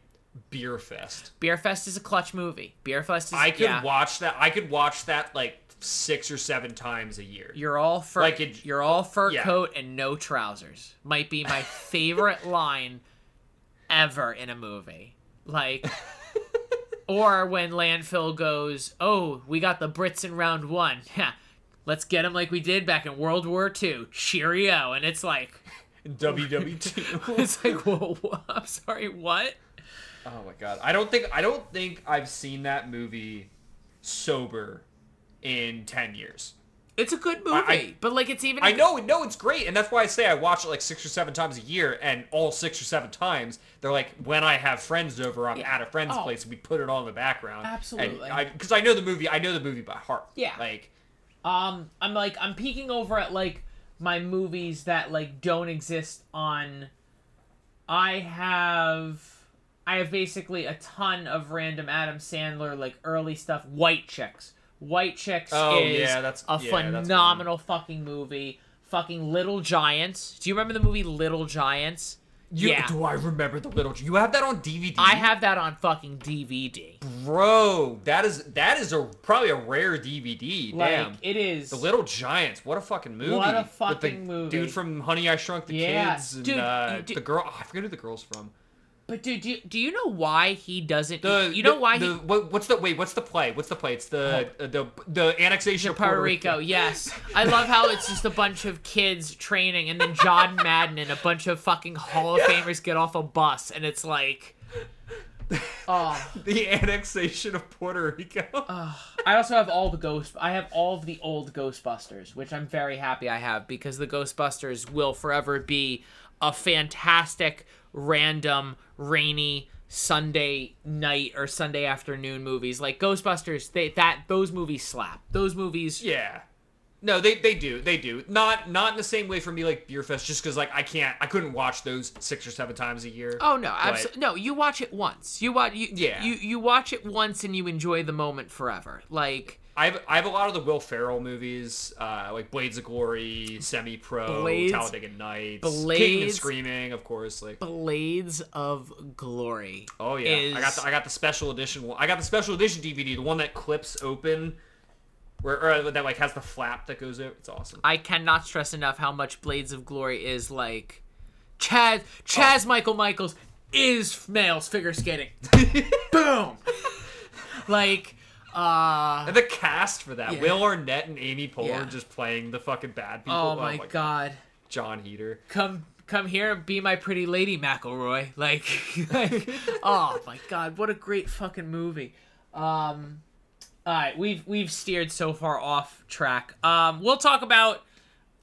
B: Beerfest.
A: Beer Fest is a clutch movie. Beerfest is
B: I could
A: yeah.
B: watch that. I could watch that like six or seven times a year.
A: You're all fur.
B: Like it-
A: you're all fur
B: yeah.
A: coat and no trousers. Might be my favorite line ever in a movie. Like, or when landfill goes, "Oh, we got the Brits in round one. Yeah, let's get them like we did back in World War II. Cheerio!" And it's like,
B: WW2.
A: it's like, whoa, whoa, I'm sorry, what?
B: Oh my god. I don't think I don't think I've seen that movie sober in ten years.
A: It's a good movie,
B: I-
A: but like, it's even.
B: I know, no, it's great, and that's why I say I watch it like six or seven times a year, and all six or seven times they're like when I have friends over, I'm
A: Yeah.
B: at a friend's
A: Oh.
B: place, we put it on in the background,
A: Absolutely.
B: because I, know the movie, I know the movie by heart.
A: Yeah.
B: like
A: Um, I'm like I'm peeking over at like my movies that like don't exist on. I have I have basically a ton of random Adam Sandler like early stuff. White Chicks. White Chicks
B: Oh,
A: is
B: yeah, that's-
A: a
B: yeah, that's
A: phenomenal fucking movie. Fucking Little Giants. Do you remember the movie Little Giants?
B: you,
A: yeah.
B: do I remember the little? Giants? You have that on DVD?
A: I have that on fucking DVD.
B: bro. That is that is a probably a rare DVD.
A: Like
B: Damn.
A: it is
B: The Little Giants, what a fucking movie!
A: What a fucking movie.
B: Dude from Honey I Shrunk the
A: Yeah,
B: Kids and
A: dude,
B: uh,
A: dude-
B: the girl. oh, I forget who the girl's from.
A: But dude, do you, do you know why he doesn't?
B: The
A: you know
B: the-
A: why
B: the,
A: he
B: what, what's the wait? What's the play? What's the play? It's the uh, the the annexation of
A: Puerto Rico, yes. I love how it's just a bunch of kids training, and then John Madden and a bunch of fucking Hall of Famers get off a bus, and it's like, oh.
B: The annexation of Puerto Rico.
A: I also have all the ghost. I have all of the old Ghostbusters, which I'm very happy I have because the Ghostbusters will forever be a fantastic, random, rainy Sunday night or Sunday afternoon movies. Like Ghostbusters, they that those movies slap. Those movies.
B: yeah. No, they they do they do not not in the same way for me like Beerfest just because like I can't I couldn't watch those six or seven times a year.
A: Oh no, absolutely no. You watch it once. You watch you
B: Yeah.
A: You you watch it once and you enjoy the moment forever. Like
B: I have I have a lot of the Will Ferrell movies, uh, like Blades of Glory, Semi Pro,
A: Blades-
B: Talladega Nights, Kicking and
A: Blades-
B: Screaming, of course. Like
A: Blades of Glory.
B: oh yeah,
A: is,
B: I got the, I got the special edition one. I got the special edition DVD, the one that clips open, where or that like has the flap that goes out. It's awesome.
A: I cannot stress enough how much Blades of Glory is like. Chazz Chazz
B: Oh.
A: Michael Michaels is males figure skating. Boom. like, uh.
B: And the cast for that,
A: Yeah.
B: Will Arnett and Amy Poehler
A: Yeah.
B: just playing the fucking bad people.
A: Oh my god.
B: Jon Heder.
A: come come here and be my pretty lady McElroy. Like, like oh my god, what a great fucking movie. Um all right, we've we've steered so far off track. Um we'll talk about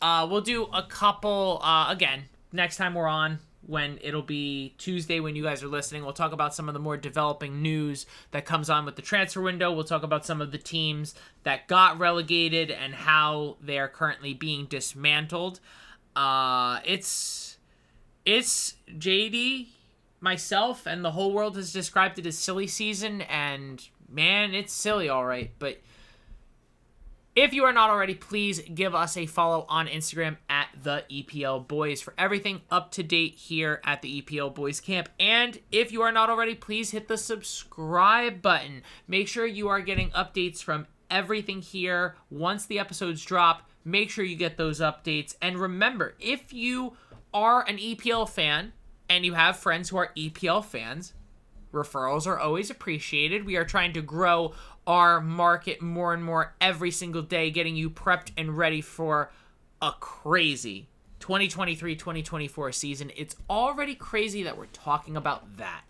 A: uh we'll do a couple uh again, next time we're on when it'll be Tuesday when you guys are listening. We'll talk about some of the more developing news that comes on with the transfer window. We'll talk about some of the teams that got relegated and how they're currently being dismantled. Uh, it's it's JD, myself, and the whole world has described it as silly season, and man, it's silly, all right. But If you are not already, please give us a follow on Instagram at the EPL Boys for everything up to date here at the EPL Boys Camp. And if you are not already, please hit the subscribe button. Make sure you are getting updates from everything here once the episodes drop. Make sure you get those updates. And remember, if you are an EPL fan and you have friends who are EPL fans, referrals are always appreciated. We are trying to grow our market more and more every single day, getting you prepped and ready for a crazy 2023 2024 season. It's already crazy that we're talking about that.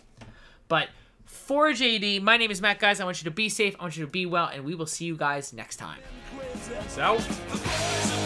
A: But for JD, my name is Matt, guys. I want you to be safe, I want you to be well, and we will see you guys next time.
B: Peace out.